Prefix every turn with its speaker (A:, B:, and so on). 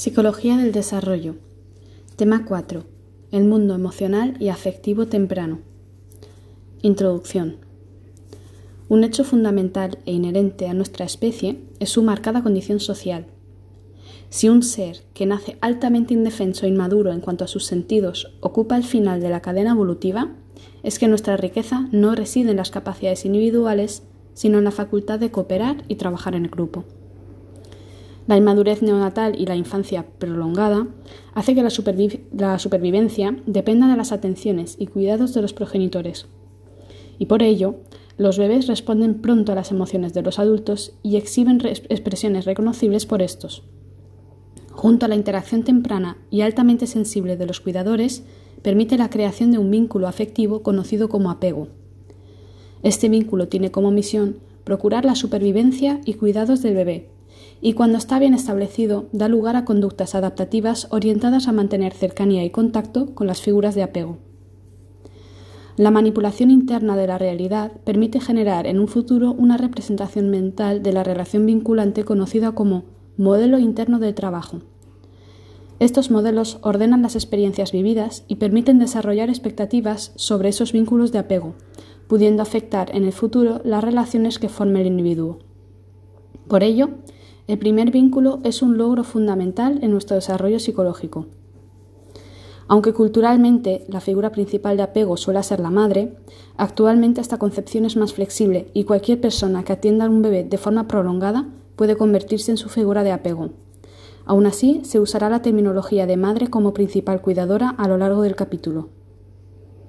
A: Psicología del desarrollo. Tema 4. El mundo emocional y afectivo temprano. Introducción. Un hecho fundamental e inherente a nuestra especie es su marcada condición social. Si un ser que nace altamente indefenso e inmaduro en cuanto a sus sentidos ocupa el final de la cadena evolutiva, es que nuestra riqueza no reside en las capacidades individuales, sino en la facultad de cooperar y trabajar en el grupo. La inmadurez neonatal y la infancia prolongada hace que la, supervivencia dependa de las atenciones y cuidados de los progenitores. Y por ello, los bebés responden pronto a las emociones de los adultos y exhiben expresiones reconocibles por estos. Junto a la interacción temprana y altamente sensible de los cuidadores, permite la creación de un vínculo afectivo conocido como apego. Este vínculo tiene como misión procurar la supervivencia y cuidados del bebé, y cuando está bien establecido da lugar a conductas adaptativas orientadas a mantener cercanía y contacto con las figuras de apego. La manipulación interna de la realidad permite generar en un futuro una representación mental de la relación vinculante conocida como modelo interno de trabajo. Estos modelos ordenan las experiencias vividas y permiten desarrollar expectativas sobre esos vínculos de apego, pudiendo afectar en el futuro las relaciones que forme el individuo. Por ello, el primer vínculo es un logro fundamental en nuestro desarrollo psicológico. Aunque culturalmente la figura principal de apego suele ser la madre, actualmente esta concepción es más flexible y cualquier persona que atienda a un bebé de forma prolongada puede convertirse en su figura de apego. Aún así, se usará la terminología de madre como principal cuidadora a lo largo del capítulo.